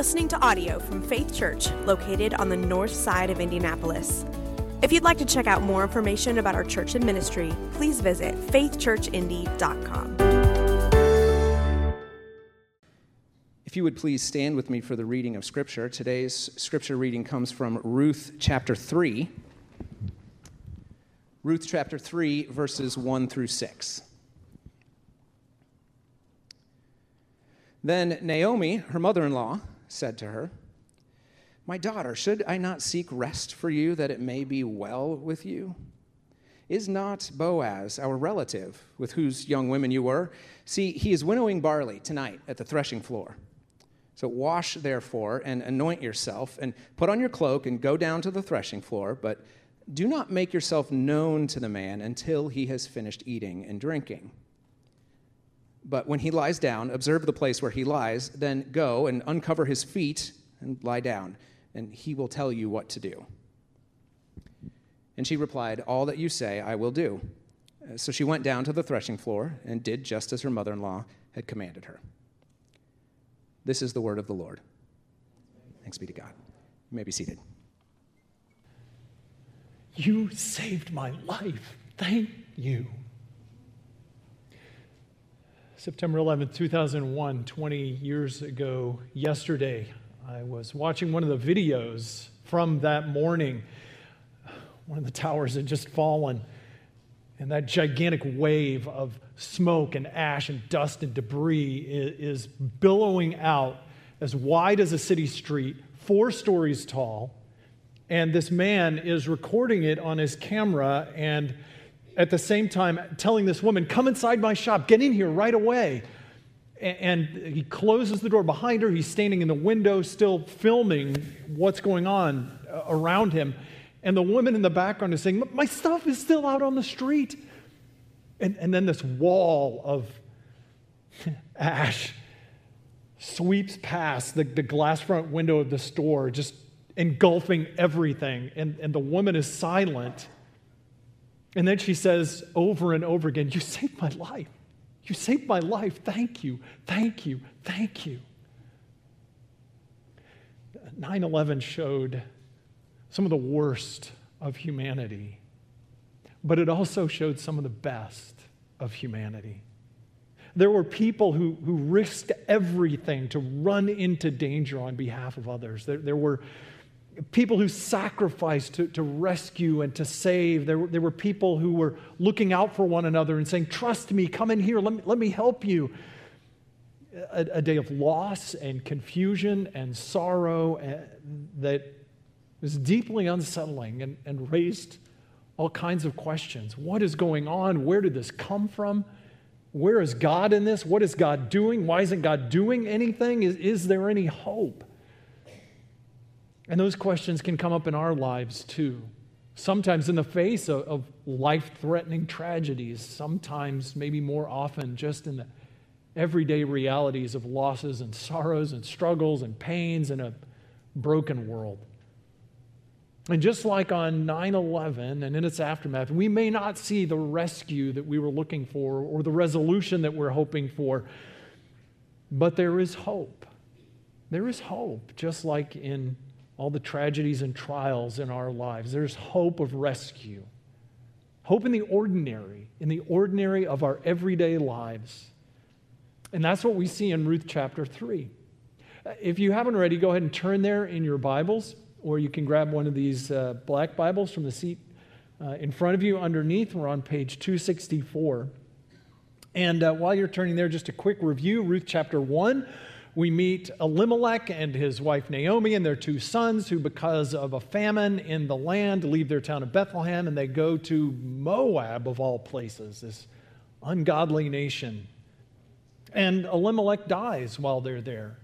listening to audio from Faith Church, located on the north side of Indianapolis. If you'd like to check out more information about our church and ministry, please visit faithchurchindy.com. If you would please stand with me for the reading of Scripture. Today's Scripture reading comes from Ruth chapter 3. Ruth chapter 3, verses 1 through 6. Then Naomi, her mother in law, said to her, My daughter, should I not seek rest for you that it may be well with you? Is not Boaz our relative, with whose young women you were? See, he is winnowing barley tonight at the threshing floor. So wash, therefore, and anoint yourself, and put on your cloak, and go down to the threshing floor, but do not make yourself known to the man until he has finished eating and drinking. But when he lies down, observe the place where he lies, then go and uncover his feet and lie down, and he will tell you what to do. And she replied, All that you say, I will do. Uh, so she went down to the threshing floor and did just as her mother in law had commanded her. This is the word of the Lord. Thanks be to God. You may be seated. You saved my life. Thank you. September 11th, 2001, 20 years ago, yesterday, I was watching one of the videos from that morning. One of the towers had just fallen, and that gigantic wave of smoke and ash and dust and debris is, billowing out as wide as a city street, four stories tall. And this man is recording it on his camera and at the same time telling this woman, Come inside my shop, get in here right away. And he closes the door behind her. He's standing in the window, still filming what's going on uh, around him. And the woman in the background is saying, My stuff is still out on the street. And, and then this wall of ash sweeps past the, the glass front window of the store, just engulfing everything. And, and the woman is silent. And then she says over and over again, You saved my life. You saved my life. Thank you. Thank you. Thank you. 9 11 showed some of the worst of humanity, but it also showed some of the best of humanity. There were people who, who risked everything to run into danger on behalf of others. There, there were people who sacrificed to, to rescue and to save. There, were, there were people who were looking out for one another and saying, Trust me, come in here, let me, let me help you. A, a day of loss and confusion and sorrow uh, that was deeply unsettling and, and raised all kinds of questions. What is going on? Where did this come from? Where is God in this? What is God doing? Why isn't God doing anything? Is, is there any hope? And those questions can come up in our lives too. Sometimes in the face of, of life threatening tragedies, sometimes, maybe more often, just in the everyday realities of losses and sorrows and struggles and pains in a broken world. And just like on 9 11 and in its aftermath, we may not see the rescue that we were looking for or the resolution that we're hoping for, but there is hope. There is hope, just like in all the tragedies and trials in our lives. There's hope of rescue, hope in the ordinary, in the ordinary of our everyday lives. And that's what we see in Ruth chapter 3. If you haven't already, go ahead and turn there in your Bibles, or you can grab one of these uh, black Bibles from the seat uh, in front of you underneath. We're on page 264. And uh, while you're turning there, just a quick review Ruth chapter 1 we meet Elimelech and his wife Naomi and their two sons, who, because of a famine in the land, leave their town of Bethlehem and they go to Moab, of all places, this ungodly nation. And Elimelech dies while they're there.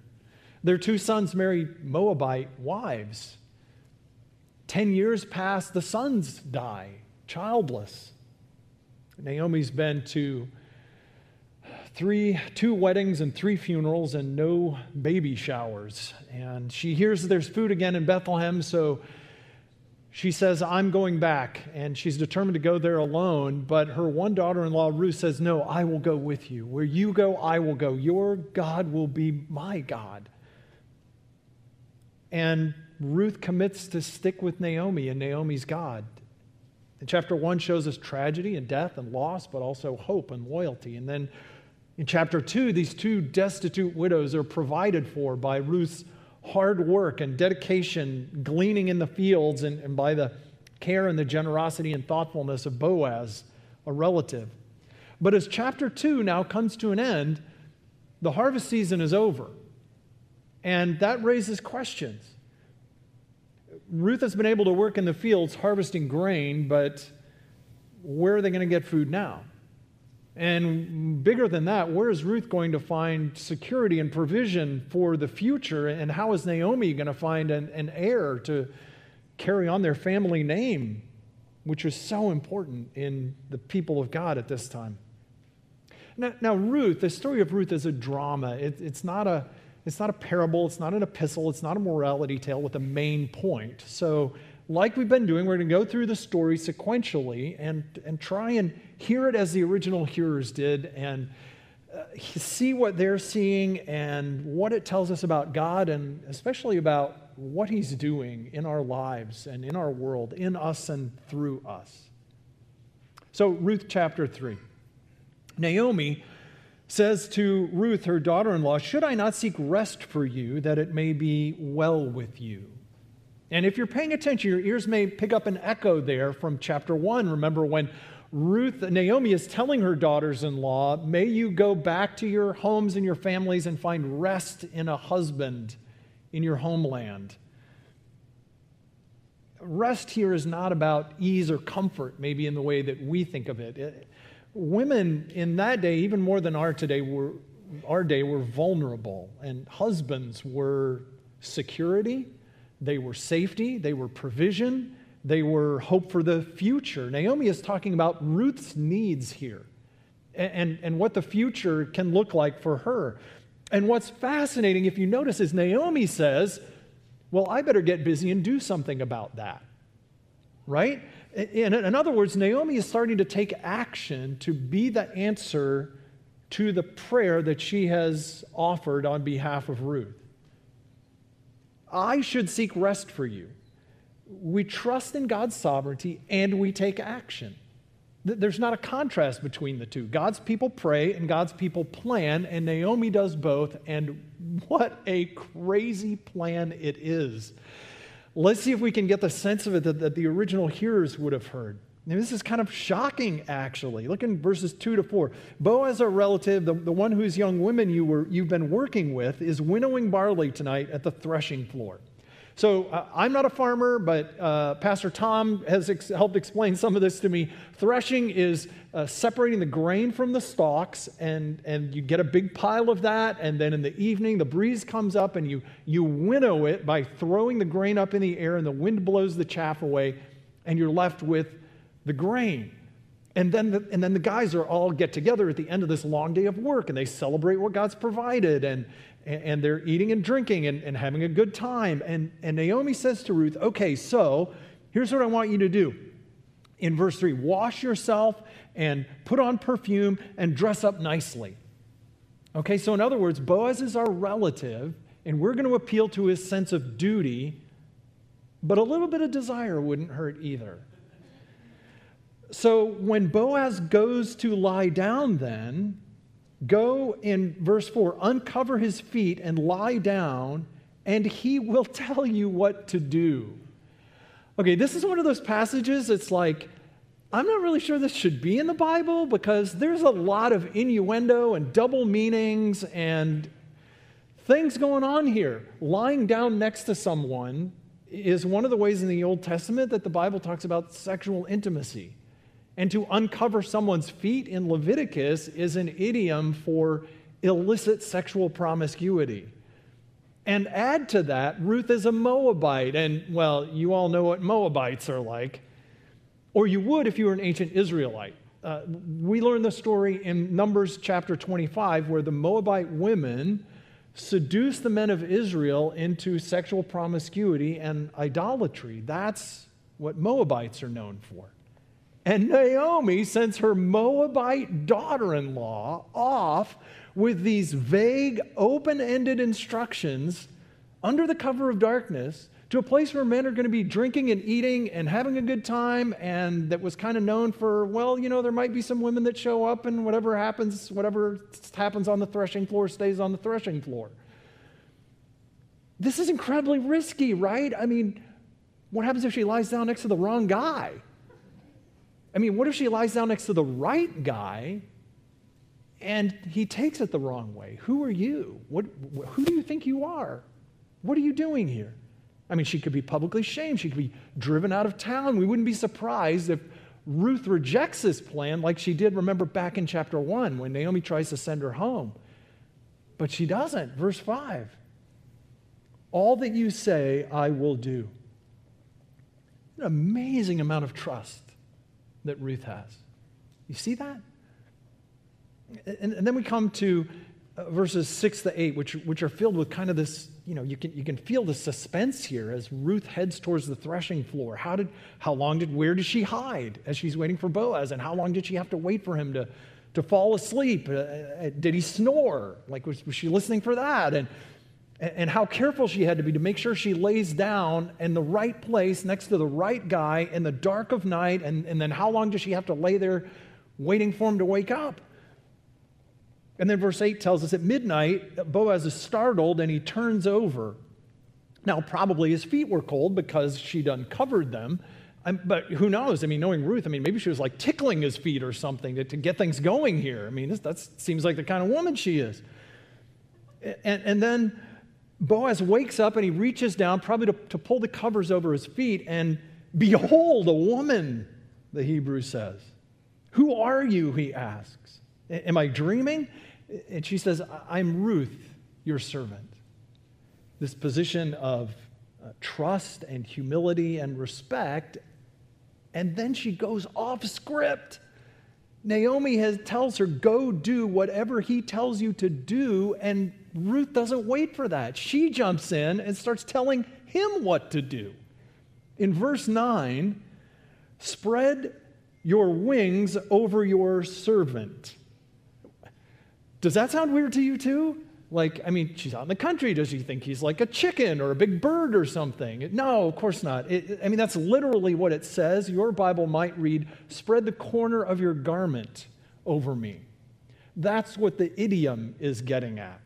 Their two sons marry Moabite wives. Ten years pass, the sons die, childless. Naomi's been to three, two weddings and three funerals and no baby showers. And she hears there's food again in Bethlehem, so she says, I'm going back. And she's determined to go there alone. But her one daughter in law, Ruth, says, No, I will go with you. Where you go, I will go. Your God will be my God. And Ruth commits to stick with Naomi and Naomi's God. And chapter one shows us tragedy and death and loss, but also hope and loyalty. And then in chapter two, these two destitute widows are provided for by Ruth's hard work and dedication, gleaning in the fields, and, and by the care and the generosity and thoughtfulness of Boaz, a relative. But as chapter two now comes to an end, the harvest season is over. And that raises questions. Ruth has been able to work in the fields harvesting grain, but where are they going to get food now? And bigger than that, where is Ruth going to find security and provision for the future? And how is Naomi going to find an, an heir to carry on their family name, which was so important in the people of God at this time? Now, now Ruth, the story of Ruth is a drama. It, it's, not a, it's not a parable, it's not an epistle, it's not a morality tale with a main point. So, like we've been doing, we're going to go through the story sequentially and, and try and hear it as the original hearers did and uh, see what they're seeing and what it tells us about God and especially about what He's doing in our lives and in our world, in us and through us. So, Ruth chapter 3. Naomi says to Ruth, her daughter in law, Should I not seek rest for you that it may be well with you? And if you're paying attention, your ears may pick up an echo there from chapter 1. Remember when Ruth, Naomi is telling her daughters in law, May you go back to your homes and your families and find rest in a husband in your homeland. Rest here is not about ease or comfort, maybe in the way that we think of it. it women in that day, even more than our today, were our day were vulnerable, and husbands were security, they were safety, they were provision, they were hope for the future. Naomi is talking about Ruth's needs here and, and, and what the future can look like for her. And what's fascinating, if you notice, is Naomi says, Well, I better get busy and do something about that. Right? In, in other words, Naomi is starting to take action to be the answer to the prayer that she has offered on behalf of Ruth. I should seek rest for you we trust in God's sovereignty and we take action. There's not a contrast between the two. God's people pray and God's people plan, and Naomi does both. And what a crazy plan it is. Let's see if we can get the sense of it that, that the original hearers would have heard. Now, this is kind of shocking, actually. Look in verses 2 to 4. Boaz, our relative, the, the one whose young women you were, you've been working with, is winnowing barley tonight at the threshing floor. So uh, I'm not a farmer, but uh, Pastor Tom has ex- helped explain some of this to me. Threshing is uh, separating the grain from the stalks, and, and you get a big pile of that, and then in the evening, the breeze comes up and you, you winnow it by throwing the grain up in the air, and the wind blows the chaff away, and you're left with the grain. And then, the, and then the guys are all get together at the end of this long day of work and they celebrate what God's provided and, and they're eating and drinking and, and having a good time. And, and Naomi says to Ruth, Okay, so here's what I want you to do. In verse 3, wash yourself and put on perfume and dress up nicely. Okay, so in other words, Boaz is our relative, and we're going to appeal to his sense of duty, but a little bit of desire wouldn't hurt either. So when Boaz goes to lie down, then, Go in verse 4, uncover his feet and lie down, and he will tell you what to do. Okay, this is one of those passages It's like, I'm not really sure this should be in the Bible because there's a lot of innuendo and double meanings and things going on here. Lying down next to someone is one of the ways in the Old Testament that the Bible talks about sexual intimacy. And to uncover someone's feet in Leviticus is an idiom for illicit sexual promiscuity. And add to that, Ruth is a Moabite. And, well, you all know what Moabites are like. Or you would if you were an ancient Israelite. Uh, we learn the story in Numbers chapter 25 where the Moabite women seduce the men of Israel into sexual promiscuity and idolatry. That's what Moabites are known for. And Naomi sends her Moabite daughter in law off with these vague, open ended instructions under the cover of darkness to a place where men are going to be drinking and eating and having a good time, and that was kind of known for, well, you know, there might be some women that show up, and whatever happens, whatever happens on the threshing floor stays on the threshing floor. This is incredibly risky, right? I mean, what happens if she lies down next to the wrong guy? I mean, what if she lies down next to the right guy and he takes it the wrong way? Who are you? What, who do you think you are? What are you doing here? I mean, she could be publicly shamed. She could be driven out of town. We wouldn't be surprised if Ruth rejects this plan like she did, remember, back in chapter 1 when Naomi tries to send her home. But she doesn't. Verse 5 All that you say, I will do. An amazing amount of trust that Ruth has. You see that? And, and then we come to uh, verses 6 to 8, which, which are filled with kind of this, you know, you can, you can feel the suspense here as Ruth heads towards the threshing floor. How did, how long did, where did she hide as she's waiting for Boaz? And how long did she have to wait for him to, to fall asleep? Uh, uh did he snore? Like, was, was she listening for that? And, and how careful she had to be to make sure she lays down in the right place next to the right guy in the dark of night. And, and then how long does she have to lay there waiting for him to wake up? And then verse 8 tells us at midnight, Boaz is startled and he turns over. Now, probably his feet were cold because she'd uncovered them. Um, but who knows? I mean, knowing Ruth, I mean, maybe she was like tickling his feet or something to, to get things going here. I mean, that seems like the kind of woman she is. And, and then Boaz wakes up and he reaches down, probably to, to pull the covers over his feet, and behold, a woman, the Hebrew says. Who are you? He asks. Am I dreaming? And she says, I'm Ruth, your servant. This position of uh, trust and humility and respect. And then she goes off script. Naomi has, tells her, Go do whatever he tells you to do. And Ruth doesn't wait for that. She jumps in and starts telling him what to do. In verse 9, spread your wings over your servant. Does that sound weird to you too? Like, I mean, she's out in the country. Does she think he's like a chicken or a big bird or something? No, of course not. It, I mean, that's literally what it says. Your Bible might read, spread the corner of your garment over me. That's what the idiom is getting at.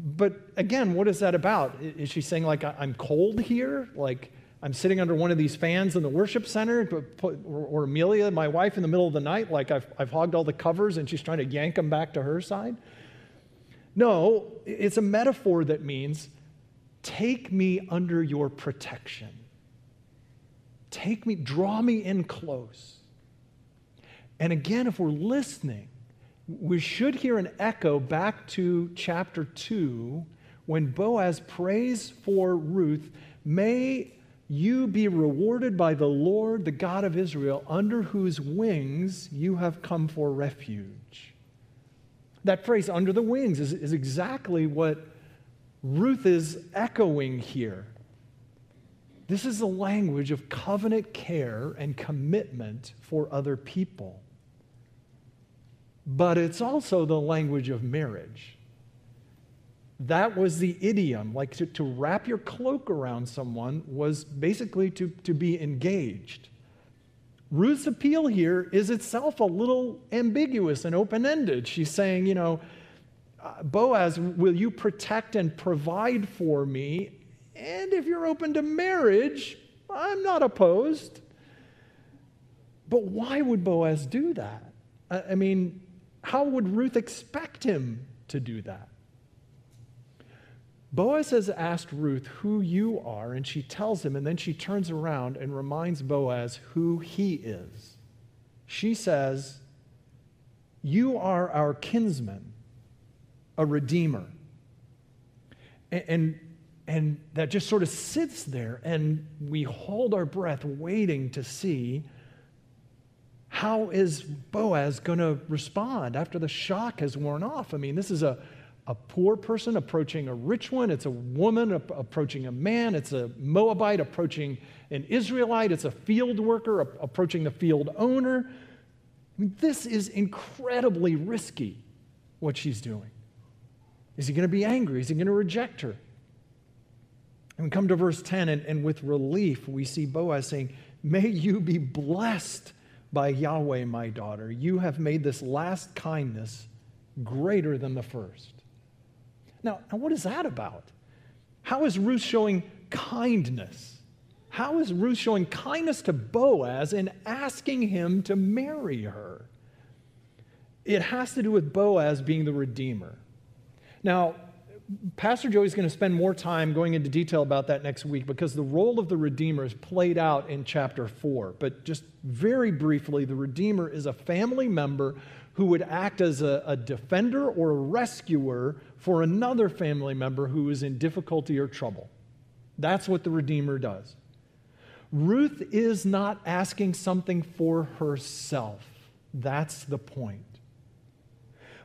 But again, what is that about? Is she saying, like, I'm cold here? Like, I'm sitting under one of these fans in the worship center, or, Amelia, my wife, in the middle of the night, like I've, I've hogged all the covers and she's trying to yank them back to her side. No, it's a metaphor that means take me under your protection. Take me, draw me in close. And again, if we're listening, we should hear an echo back to chapter 2 when Boaz prays for Ruth. May you be rewarded by the Lord, the God of Israel, under whose wings you have come for refuge. That phrase, under the wings, is, is exactly what Ruth is echoing here. This is the language of covenant care and commitment for other people. But it's also the language of marriage. That was the idiom. Like to, to wrap your cloak around someone was basically to, to be engaged. Ruth's appeal here is itself a little ambiguous and open ended. She's saying, you know, Boaz, will you protect and provide for me? And if you're open to marriage, I'm not opposed. But why would Boaz do that? I mean, how would Ruth expect him to do that? Boaz has asked Ruth who you are, and she tells him, and then she turns around and reminds Boaz who he is. She says, You are our kinsman, a redeemer. And, and, and that just sort of sits there, and we hold our breath waiting to see how is Boaz going to respond after the shock has worn off. I mean, this is a a poor person approaching a rich one. It's a woman approaching a man. It's a Moabite approaching an Israelite. It's a field worker approaching the field owner. I mean, this is incredibly risky, what she's doing. Is he going to be angry? Is he going to reject her? And we come to verse 10, and, and with relief, we see Boaz saying, May you be blessed by Yahweh, my daughter. You have made this last kindness greater than the first. Now, now what is that about? How is Ruth showing kindness? How is Ruth showing kindness to Boaz in asking him to marry her? It has to do with Boaz being the redeemer. Now, Pastor Joey's going to spend more time going into detail about that next week because the role of the Redeemer is played out in chapter 4. But just very briefly, the Redeemer is a family member who would act as a, a defender or a rescuer for another family member who is in difficulty or trouble. That's what the Redeemer does. Ruth is not asking something for herself. That's the point.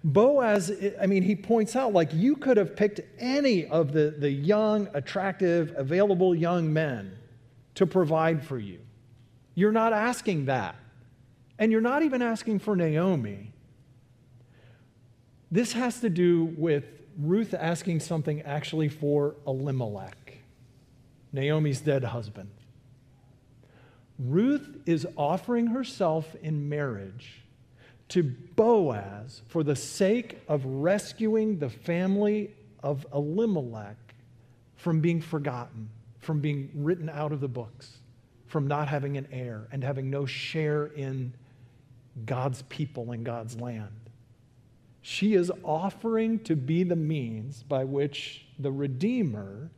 Boaz, I mean, he points out like you could have picked any of the, the young, attractive, available young men to provide for you. You're not asking that. And you're not even asking for Naomi. This has to do with Ruth asking something actually for Elimelech, Naomi's dead husband. Ruth is offering herself in marriage to Boaz for the sake of rescuing the family of Elimelech from being forgotten, from being written out of the books, from not having an heir and having no share in God's people and God's land. She is offering to be the means by which the Redeemer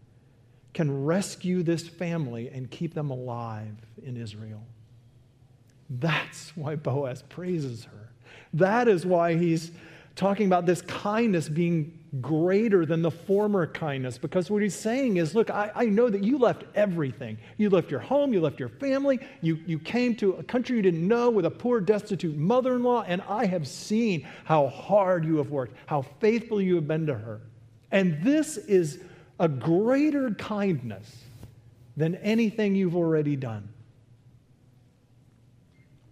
can rescue this family and keep them alive in Israel. That's why Boaz praises her. That is why he's talking about this kindness being greater than the former kindness because what he's saying is look I, I, know that you left everything. You left your home you left your family you, you came to a country you didn't know with a poor destitute mother-in-law and i have seen how hard you have worked how faithful you have been to her. And this is a greater kindness than anything you've already done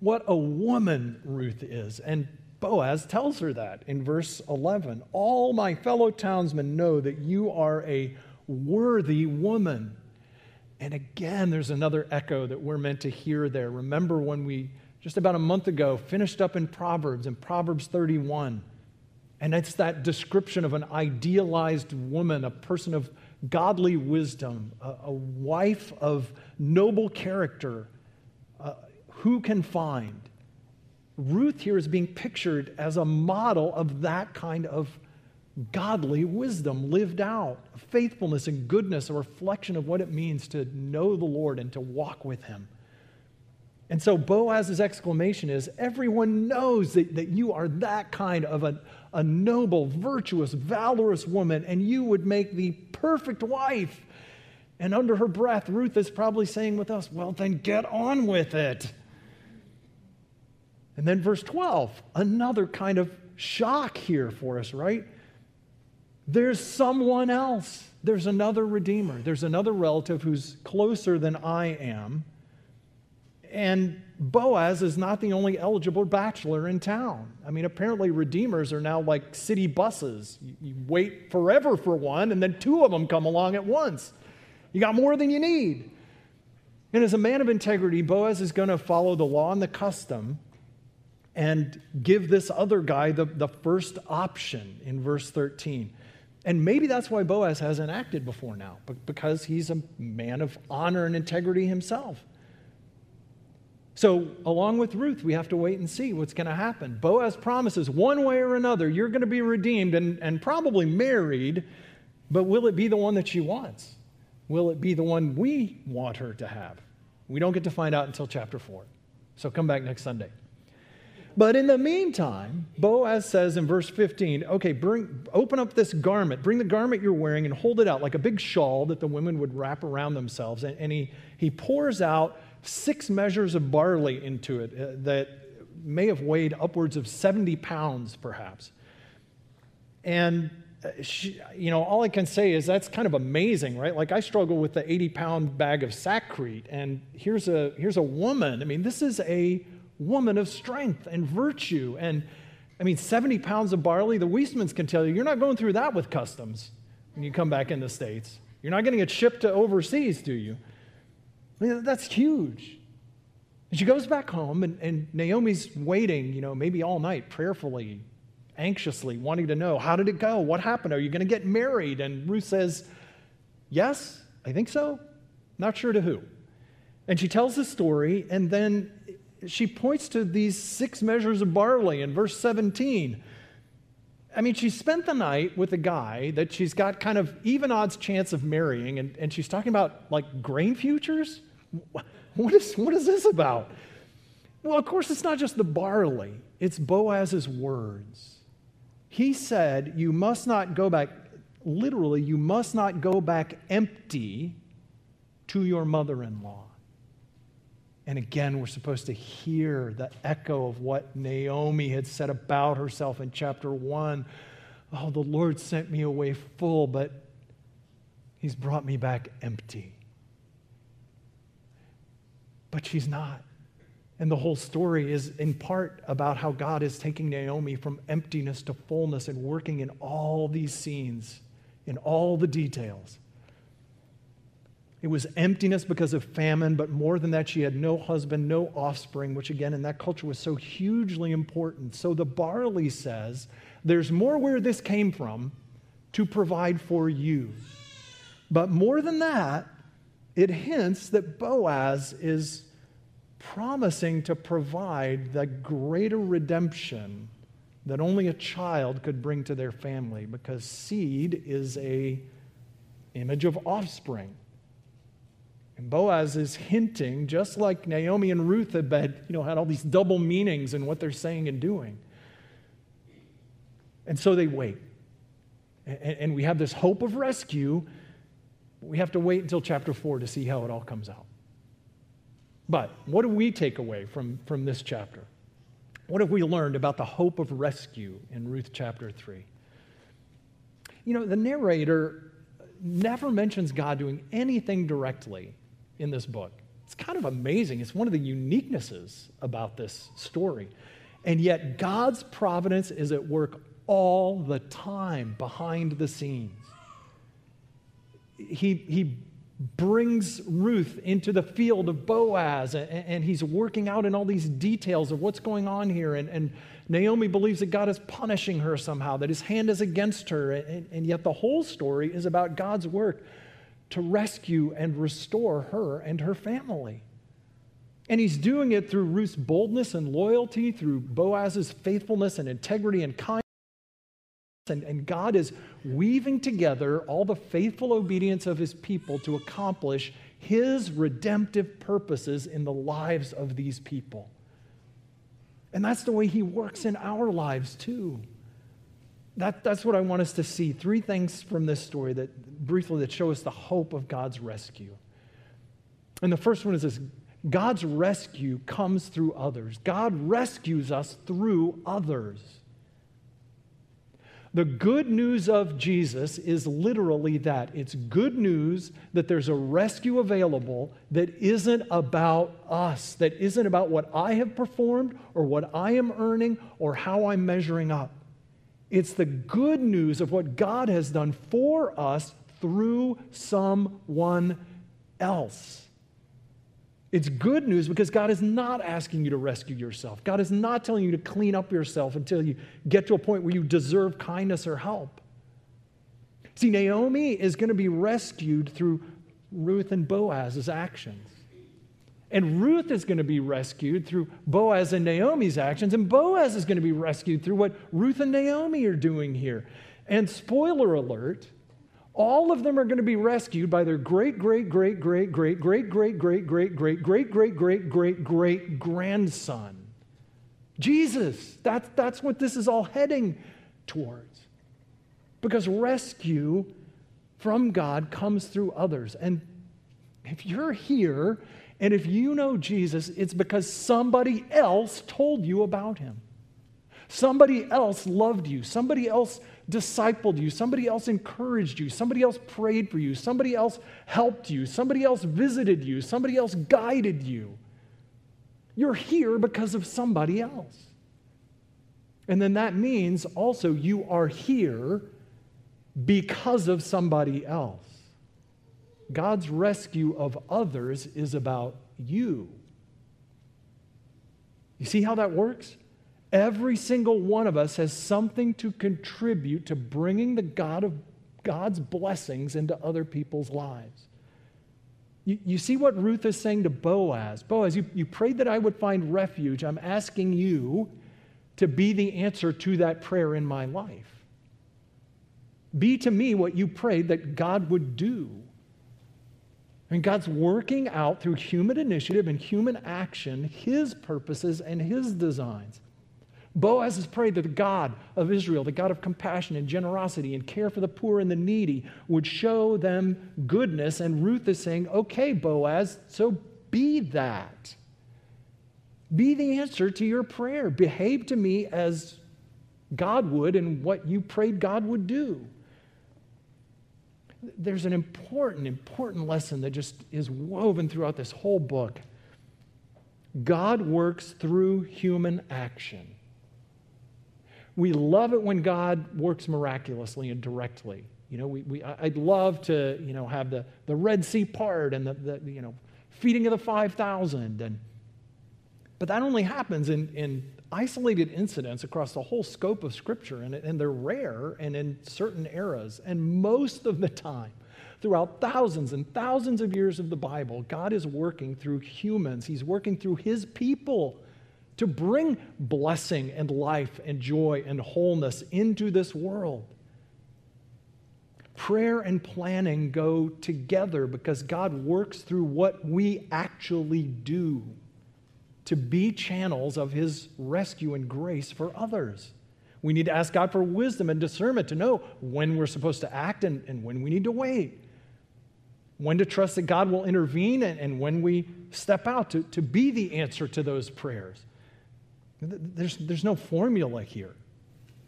what a woman Ruth is. And Boaz tells her that in verse 11. All my fellow townsmen know that you are a worthy woman. And again, there's another echo that we're meant to hear there. Remember when we, just about a month ago, finished up in Proverbs, in Proverbs 31. And it's that description of an idealized woman, a person of godly wisdom, a, a wife of noble character, who can find? Ruth here is being pictured as a model of that kind of godly wisdom lived out, faithfulness and goodness, a reflection of what it means to know the Lord and to walk with Him. And so Boaz's exclamation is everyone knows that, that you are that kind of a, a noble, virtuous, valorous woman, and you would make the perfect wife. And under her breath, Ruth is probably saying with us, Well, then get on with it. And then verse 12, another kind of shock here for us, right? There's someone else. There's another Redeemer. There's another relative who's closer than I am. And Boaz is not the only eligible bachelor in town. I mean, apparently, Redeemers are now like city buses. You, wait forever for one, and then two of them come along at once. You got more than you need. And as a man of integrity, Boaz is going to follow the law and the custom and give this other guy the, the first option in verse 13. And maybe that's why Boaz hasn't acted before now, because he's a man of honor and integrity himself. So, along with Ruth, we have to wait and see what's going to happen. Boaz promises one way or another, you're going to be redeemed and, and probably married, but will it be the one that she wants? Will it be the one we want her to have? We don't get to find out until chapter 4. So, come back next Sunday. But in the meantime, Boaz says in verse 15, okay, bring, open up this garment, bring the garment you're wearing and hold it out like a big shawl that the women would wrap around themselves. And, and he, he pours out six measures of barley into it uh, that may have weighed upwards of 70 pounds, perhaps. And, uh, she, you know, all I can say is that's kind of amazing, right? Like I struggle with the 80 pound bag of Sakrete, and here's a, here's a woman. I mean, this is a woman of strength and virtue. And I mean, 70 pounds of barley, the Weismans can tell you, you're not going through that with customs when you come back in the States. You're not getting a shipped to overseas, do you? I mean, that's huge. And she goes back home, and, and Naomi's waiting, you know, maybe all night, prayerfully, anxiously, wanting to know how did it go? What happened? Are you going to get married? And Ruth says, Yes, I think so. Not sure to who. And she tells the story, and then she points to these six measures of barley in verse 17. I mean, she spent the night with a guy that she's got kind of even odds chance of marrying, and, and she's talking about like grain futures? What is, what is this about? Well, of course, it's not just the barley, it's Boaz's words. He said, You must not go back, literally, you must not go back empty to your mother in law. And again, we're supposed to hear the echo of what Naomi had said about herself in chapter 1. Oh, the Lord sent me away full, but he's brought me back empty. But she's not. And the whole story is in part about how God is taking Naomi from emptiness to fullness and working in all these scenes, in all the details. It was emptiness because of famine, but more than that, she had no husband, no offspring, which again in that culture was so hugely important. So the barley says, There's more where this came from to provide for you. But more than that, it hints that Boaz is promising to provide the greater redemption that only a child could bring to their family because seed is a image of offspring and Boaz is hinting, just like Naomi and Ruth had, you know, had all these double meanings in what they're saying and doing. And so they wait. And, and we have this hope of rescue. We have to wait until chapter 4 to see how it all comes out. But what do we take away from, from this chapter? What have we learned about the hope of rescue in Ruth chapter 3? You know, the narrator never mentions God doing anything directly in this book. It's kind of amazing. It's one of the uniquenesses about this story. And yet, God's providence is at work all the time behind the scenes. He, he brings Ruth into the field of Boaz, and, and, he's working out in all these details of what's going on here. And, and, Naomi believes that God is punishing her somehow, that his hand is against her. And, and yet, the whole story is about God's work to rescue and restore her and her family. And he's doing it through Ruth's boldness and loyalty, through Boaz's faithfulness and integrity and kindness. And, and God is weaving together all the faithful obedience of his people to accomplish his redemptive purposes in the lives of these people. And that's the way he works in our lives too. That, that's what I want us to see. Three things from this story that briefly that show us the hope of God's rescue. And the first one is this God's rescue comes through others. God rescues us through others. The good news of Jesus is literally that it's good news that there's a rescue available that isn't about us, that isn't about what I have performed or what I am earning or how I'm measuring up. It's the good news of what God has done for us through someone else. It's good news because God is not asking you to rescue yourself. God is not telling you to clean up yourself until you get to a point where you deserve kindness or help. See, Naomi is going to be rescued through Ruth and Boaz's actions. And Ruth is going to be rescued through Boaz and Naomi's actions, and Boaz is going to be rescued through what Ruth and Naomi are doing here. And spoiler alert, all of them are going to be rescued by their great, great, great, great, great, great, great, great, great, great, great, great, great, great, great grandson. Jesus. That's, that's what this is all heading towards. Because rescue from God comes through others. And if you're here and if you know Jesus, it's because somebody else told you about him. Somebody else loved you. Somebody else discipled you. Somebody else encouraged you. Somebody else prayed for you. Somebody else helped you. Somebody else visited you. Somebody else guided you. You're here because of somebody else. And then that means also you are here because of somebody else. God's rescue of others is about you. You see how that works? Every single one of us has something to contribute to bringing the God of God's blessings into other people's lives. You, you see what Ruth is saying to Boaz? Boaz, you, you prayed that I would find refuge. I'm asking you to be the answer to that prayer in my life. Be to me what you prayed that God would do. And God's working out through human initiative and human action his purposes and his designs. Boaz has prayed that the God of Israel, the God of compassion and generosity and care for the poor and the needy, would show them goodness. And Ruth is saying, okay, Boaz, so be that. Be the answer to your prayer. Behave to me as God would and what you prayed God would do. There's an important, important lesson that just is woven throughout this whole book. God works through human action. We love it when God works miraculously and directly. You know, we, we, I'd love to, you know, have the, the Red Sea part and the, the you know, feeding of the 5,000. And, but that only happens in, in isolated incidents across the whole scope of Scripture, and, and they're rare and in certain eras. And most of the time, throughout thousands and thousands of years of the Bible, God is working through humans, He's working through His people to bring blessing and life and joy and wholeness into this world. Prayer and planning go together because God works through what we actually do to be channels of His rescue and grace for others. We need to ask God for wisdom and discernment to know when we're supposed to act and, and when we need to wait. When to trust that God will intervene and, and when we step out to, to be the answer to those prayers. There's, there's no formula here,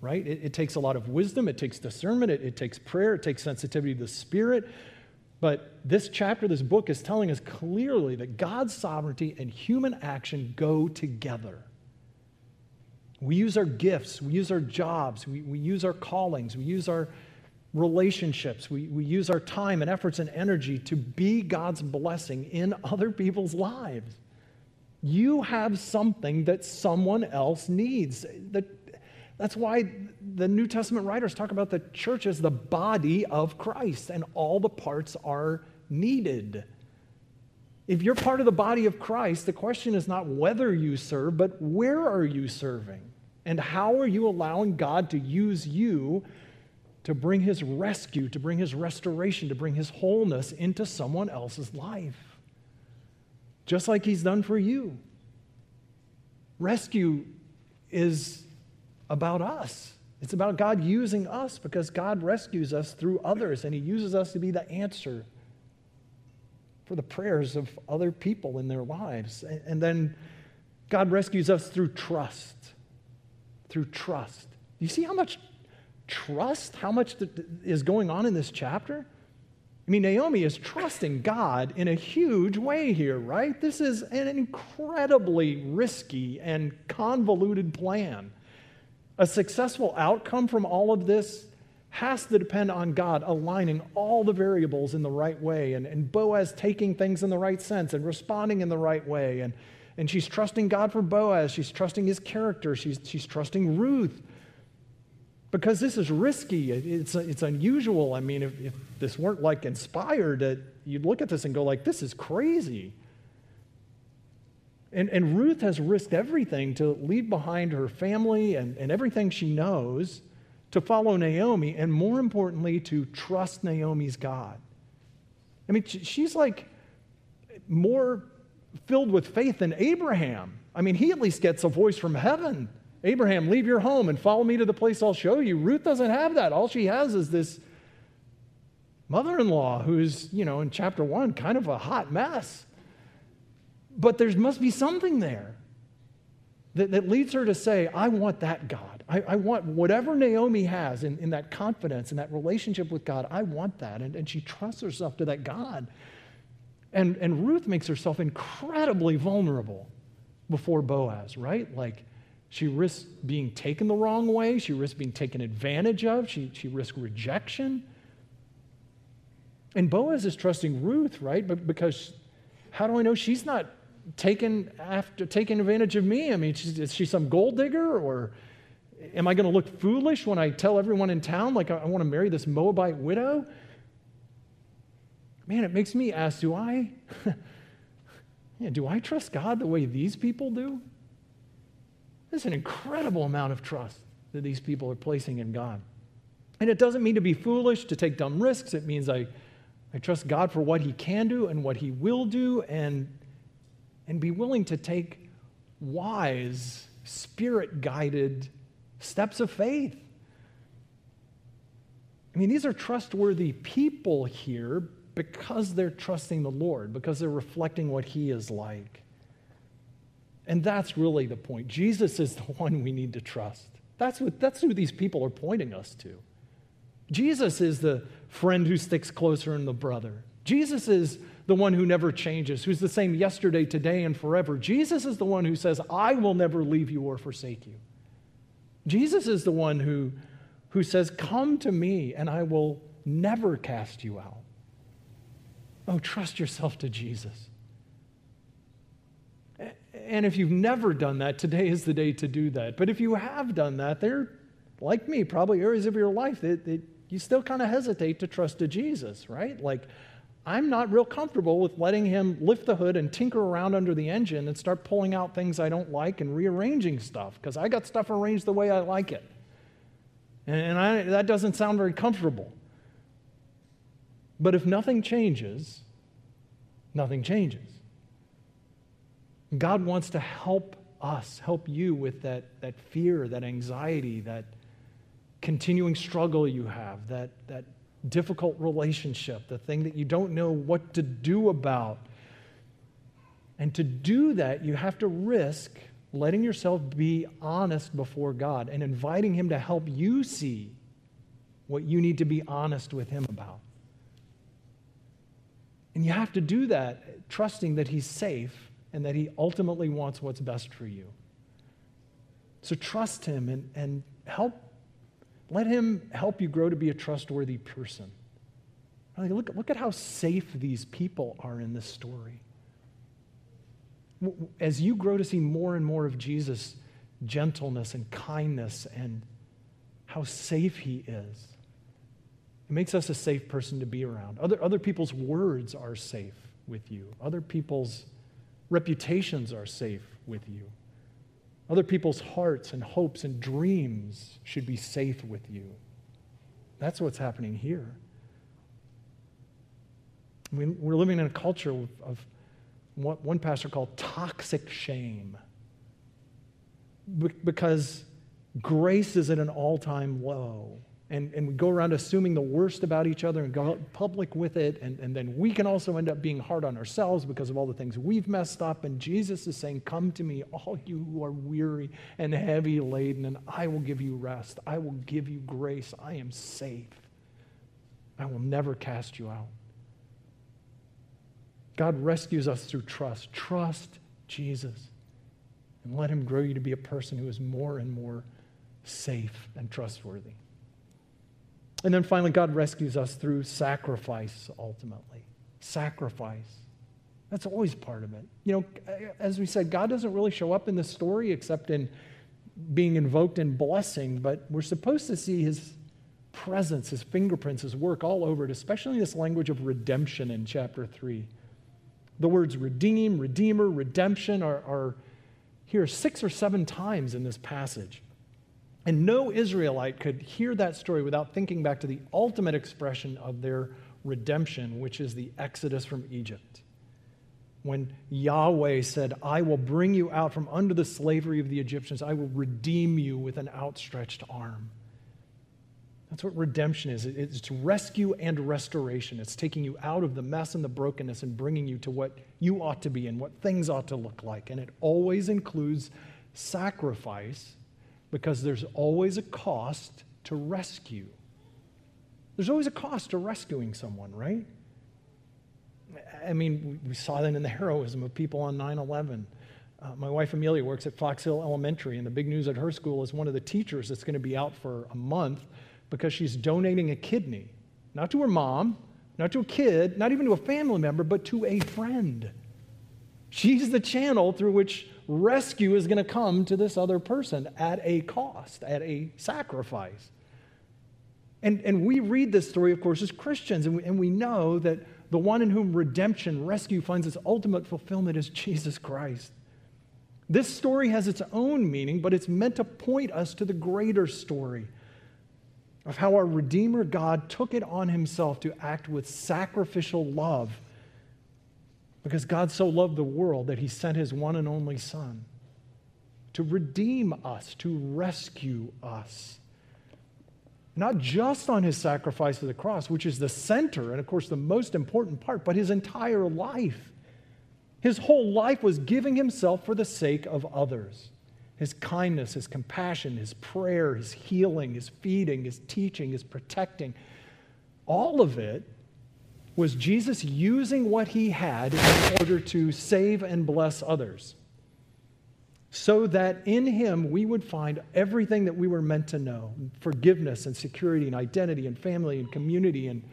right? It, it takes a lot of wisdom, it takes discernment, it, it takes prayer, it takes sensitivity to the Spirit. But this chapter, this book is telling us clearly that God's sovereignty and human action go together. We use our gifts, we use our jobs, we, we use our callings, we use our relationships, we, we use our time and efforts and energy to be God's blessing in other people's lives. You have something that someone else needs. That, that's why the New Testament writers talk about the church as the body of Christ, and all the parts are needed. If you're part of the body of Christ, the question is not whether you serve, but where are you serving? And how are you allowing God to use you to bring his rescue, to bring his restoration, to bring his wholeness into someone else's life? just like He's done for you. Rescue is about us. It's about God using us because God rescues us through others and He uses us to be the answer for the prayers of other people in their lives. And then God rescues us through trust. Through trust. You see how much trust, how much is going on in this chapter? I mean, Naomi is trusting God in a huge way here, right? This is an incredibly risky and convoluted plan. A successful outcome from all of this has to depend on God aligning all the variables in the right way and, and Boaz taking things in the right sense and responding in the right way. And, and she's trusting God for Boaz. She's trusting his character. She's, she's trusting Ruth because this is risky. It's, it's unusual. I mean, if, if this weren't like inspired, you'd look at this and go like, this is crazy. And, and Ruth has risked everything to leave behind her family and, and everything she knows to follow Naomi, and more importantly, to trust Naomi's God. I mean, she's like more filled with faith than Abraham. I mean, he at least gets a voice from heaven Abraham, leave your home and follow me to the place I'll show you. Ruth doesn't have that. All she has is this mother in law who's, you know, in chapter one, kind of a hot mess. But there must be something there that, that leads her to say, I want that God. I, I want whatever Naomi has in, in that confidence, and that relationship with God, I want that. And, and she trusts herself to that God. And, and Ruth makes herself incredibly vulnerable before Boaz, right? Like, she risks being taken the wrong way. She risks being taken advantage of. She, she risks rejection. And Boaz is trusting Ruth, right? But because how do I know she's not taking after taking advantage of me? I mean, is she some gold digger or am I going to look foolish when I tell everyone in town like I, I want to marry this Moabite widow? Man, it makes me ask, do I yeah, do I trust God the way these people do? There's an incredible amount of trust that these people are placing in God. And it doesn't mean to be foolish, to take dumb risks. It means I, I trust God for what He can do and what He will do, and, and be willing to take wise, spirit guided steps of faith. I mean, these are trustworthy people here because they're trusting the Lord, because they're reflecting what He is like. And that's really the point. Jesus is the one we need to trust. That's, what, that's who these people are pointing us to. Jesus is the friend who sticks closer than the brother. Jesus is the one who never changes, who's the same yesterday, today, and forever. Jesus is the one who says, I will never leave you or forsake you. Jesus is the one who, who says, Come to me and I will never cast you out. Oh, trust yourself to Jesus. And if you've never done that, today is the day to do that. But if you have done that, there, like me, probably areas of your life that, that you still kind of hesitate to trust to Jesus, right? Like, I'm not real comfortable with letting him lift the hood and tinker around under the engine and start pulling out things I don't like and rearranging stuff because I got stuff arranged the way I like it. And I, that doesn't sound very comfortable. But if nothing changes, nothing changes. God wants to help us, help you with that, that fear, that anxiety, that continuing struggle you have, that, that difficult relationship, the thing that you don't know what to do about. And to do that, you have to risk letting yourself be honest before God and inviting Him to help you see what you need to be honest with Him about. And you have to do that trusting that He's safe and that He ultimately wants what's best for you. So trust Him and, and help let him help you grow to be a trustworthy person. Look, look at how safe these people are in this story. As you grow to see more and more of Jesus' gentleness and kindness and how safe he is, it makes us a safe person to be around. Other, other people's words are safe with you, other people's reputations are safe with you. Other people's hearts and hopes and dreams should be safe with you. That's what's happening here. I we're living in a culture of, of what one pastor called toxic shame because grace is at an all time low and, and we go around assuming the worst about each other and go public with it. And, and then we can also end up being hard on ourselves because of all the things we've messed up. And Jesus is saying, Come to me, all you who are weary and heavy laden, and I will give you rest. I will give you grace. I am safe. I will never cast you out. God rescues us through trust. Trust Jesus and let him grow you to be a person who is more and more safe and trustworthy. And then finally, God rescues us through sacrifice, ultimately. Sacrifice. That's always part of it. You know, as we said, God doesn't really show up in the story except in being invoked in blessing, but we're supposed to see his presence, his fingerprints, his work all over it, especially in this language of redemption in chapter 3. The words redeem, redeemer, redemption are, are here six or seven times in this passage. And no Israelite could hear that story without thinking back to the ultimate expression of their redemption, which is the exodus from Egypt. When Yahweh said, I will bring you out from under the slavery of the Egyptians, I will redeem you with an outstretched arm. That's what redemption is it's rescue and restoration. It's taking you out of the mess and the brokenness and bringing you to what you ought to be and what things ought to look like. And it always includes sacrifice because there's always a cost to rescue. There's always a cost to rescuing someone, right? I mean, we saw that in the heroism of people on 9 11. Uh, my wife Amelia works at Fox Hill Elementary, and the big news at her school is one of the teachers that's going to be out for a month because she's donating a kidney, not to her mom, not to a kid, not even to a family member, but to a friend. She's the channel through which rescue is going to come to this other person at a cost, at a sacrifice. And, and we read this story, of course, as Christians, and we, and we know that the one in whom redemption, rescue finds its ultimate fulfillment is Jesus Christ. This story has its own meaning, but it's meant to point us to the greater story of how our Redeemer God took it on himself to act with sacrificial love because God so loved the world that he sent his one and only Son to redeem us, to rescue us not just on his sacrifice of the cross, which is the center and, of course, the most important part, but his entire life. His whole life was giving himself for the sake of others. His kindness, his compassion, his prayer, his healing, his feeding, his teaching, his protecting, all of it was Jesus using what he had in order to save and bless others so that in him we would find everything that we were meant to know forgiveness and security and identity and family and community and,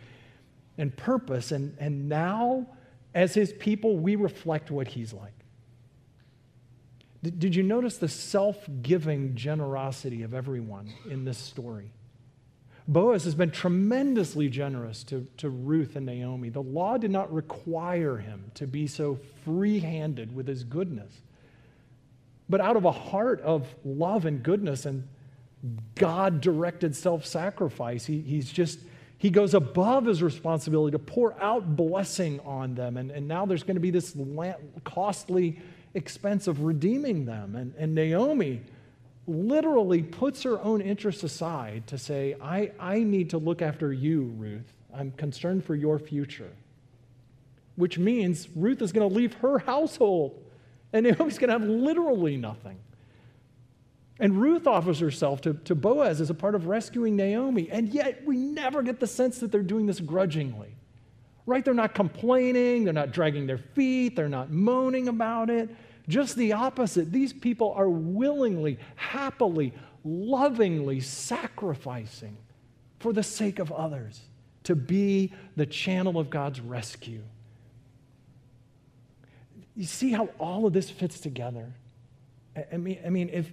and purpose. And, and now, as his people, we reflect what he's like. Did, did you notice the self giving generosity of everyone in this story? Boaz has been tremendously generous to, to Ruth and Naomi. The law did not require him to be so free handed with his goodness but out of a heart of love and goodness and God directed self sacrifice, he, he's just, he goes above his responsibility to pour out blessing on them. And, and now there's going to be this costly expense of redeeming them. And, and Naomi literally puts her own interests aside to say, I, I need to look after you, Ruth. I'm concerned for your future. Which means Ruth is going to leave her household and Naomi's going to have literally nothing. And Ruth offers herself to, to Boaz as a part of rescuing Naomi. And yet, we never get the sense that they're doing this grudgingly. Right? They're not complaining, they're not dragging their feet, they're not moaning about it. Just the opposite. These people are willingly, happily, lovingly sacrificing for the sake of others to be the channel of God's rescue. You see how all of this fits together? I mean, I mean, if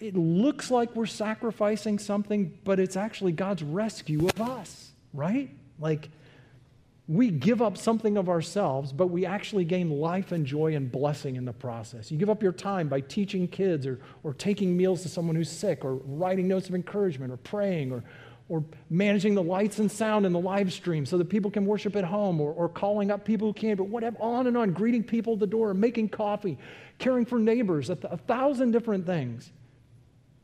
it looks like we're sacrificing something, but it's actually God's rescue of us, right? Like we give up something of ourselves, but we actually gain life and joy and blessing in the process. You give up your time by teaching kids or, or taking meals to someone who's sick or writing notes of encouragement or praying or, or managing the lights and sound in the live stream so that people can worship at home, or, or calling up people who can't, but whatever, on and on, greeting people at the door, making coffee, caring for neighbors, a, th- a thousand different things.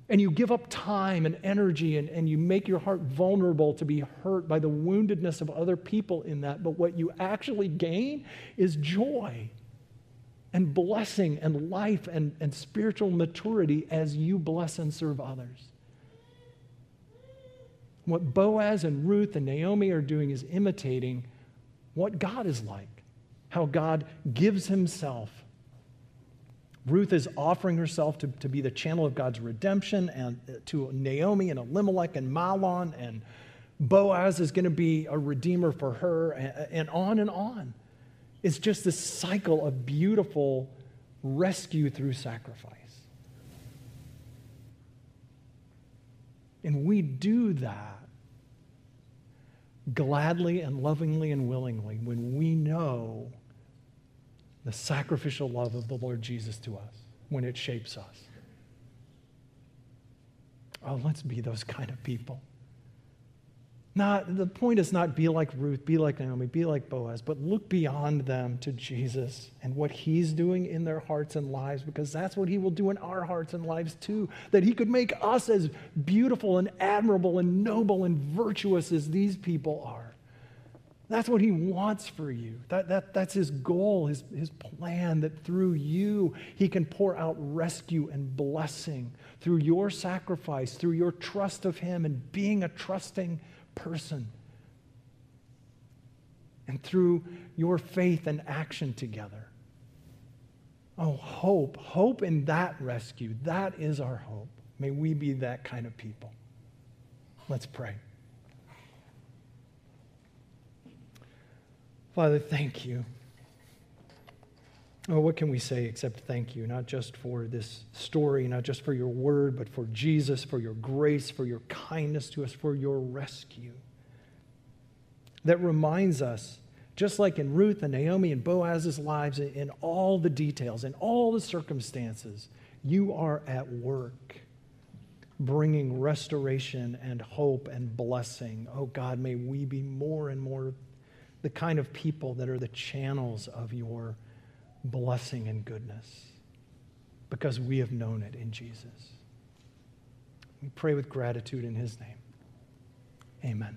And you give up time and energy, and, and you make your heart vulnerable to be hurt by the woundedness of other people in that. But what you actually gain is joy and blessing and life and, and spiritual maturity as you bless and serve others. What Boaz and Ruth and Naomi are doing is imitating what God is like, how God gives himself. Ruth is offering herself to, to be the channel of God's redemption and uh, to Naomi and Elimelech and Mahlon, and Boaz is going to be a redeemer for her, and, and on and on. It's just this cycle of beautiful rescue through sacrifice. And we do that gladly and lovingly and willingly when we know the sacrificial love of the Lord Jesus to us, when it shapes us. Oh, let's be those kind of people. Not, the point is not be like Ruth, be like Naomi, be like Boaz, but look beyond them to Jesus and what he's doing in their hearts and lives, because that's what he will do in our hearts and lives too. That he could make us as beautiful and admirable and noble and virtuous as these people are. That's what he wants for you. That, that, that's his goal, his, his plan, that through you, he can pour out rescue and blessing through your sacrifice, through your trust of him and being a trusting person. And through your faith and action together. Oh, hope, hope in that rescue. That is our hope. May we be that kind of people. Let's pray. Father, thank you. Oh, what can we say except thank you, not just for this story, not just for your word, but for Jesus, for your grace, for your kindness to us, for your rescue. That reminds us, just like in Ruth and Naomi and Boaz's lives, in all the details, in all the circumstances, you are at work bringing restoration and hope and blessing. Oh God, may we be more and more the kind of people that are the channels of your blessing and goodness because we have known it in Jesus. We pray with gratitude in his name. Amen.